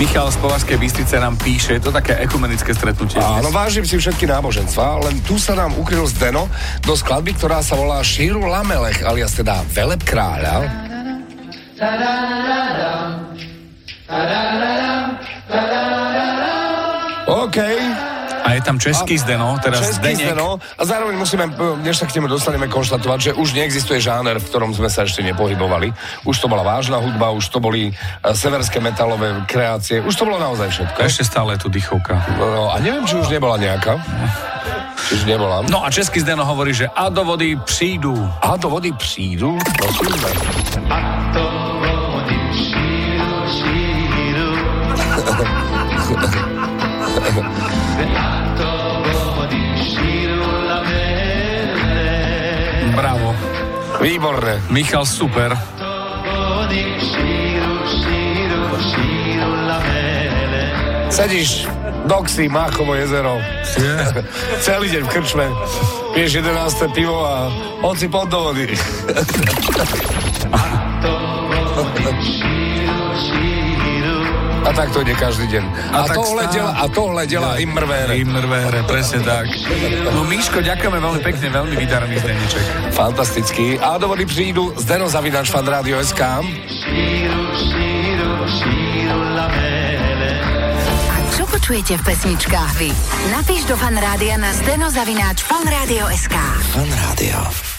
Michal z Považskej Bystrice nám píše, je to také ekumenické stretnutie. Áno, vážim si všetky náboženstva, len tu sa nám ukryl Zdeno do skladby, ktorá sa volá Šíru Lamelech, alias teda Veleb kráľa. OK. A je tam český Zdeno, teraz Český Zdenek. Zdeno. A zároveň musíme, než sa k nemu dostaneme, konštatovať, že už neexistuje žáner, v ktorom sme sa ešte nepohybovali. Už to bola vážna hudba, už to boli uh, severské metalové kreácie, už to bolo naozaj všetko. Ešte stále je tu dýchovka. No, a neviem, či už nebola nejaká. Či už nebola. No a český Zdeno hovorí, že a do vody prídu. A do vody prídu? Prosíme. Bravo. Výborné. Michal, super. Sedíš, Doxy, Máchovo jezero. Celý deň v krčme. Piješ 11. pivo a hoci pod A tak to ide každý deň. A, A tohle stále. dela, a tohle dela Immervére. Immervére, presne tak. No Míško, ďakujeme veľmi pekne, veľmi vydarený Zdeneček. Fantastický. A do vody prídu Zdeno Zavinač, fan rádio SK. A čo počujete v pesničkách vy? Napíš do fanrádia na steno zavináč fanradio.sk. Fan rádio.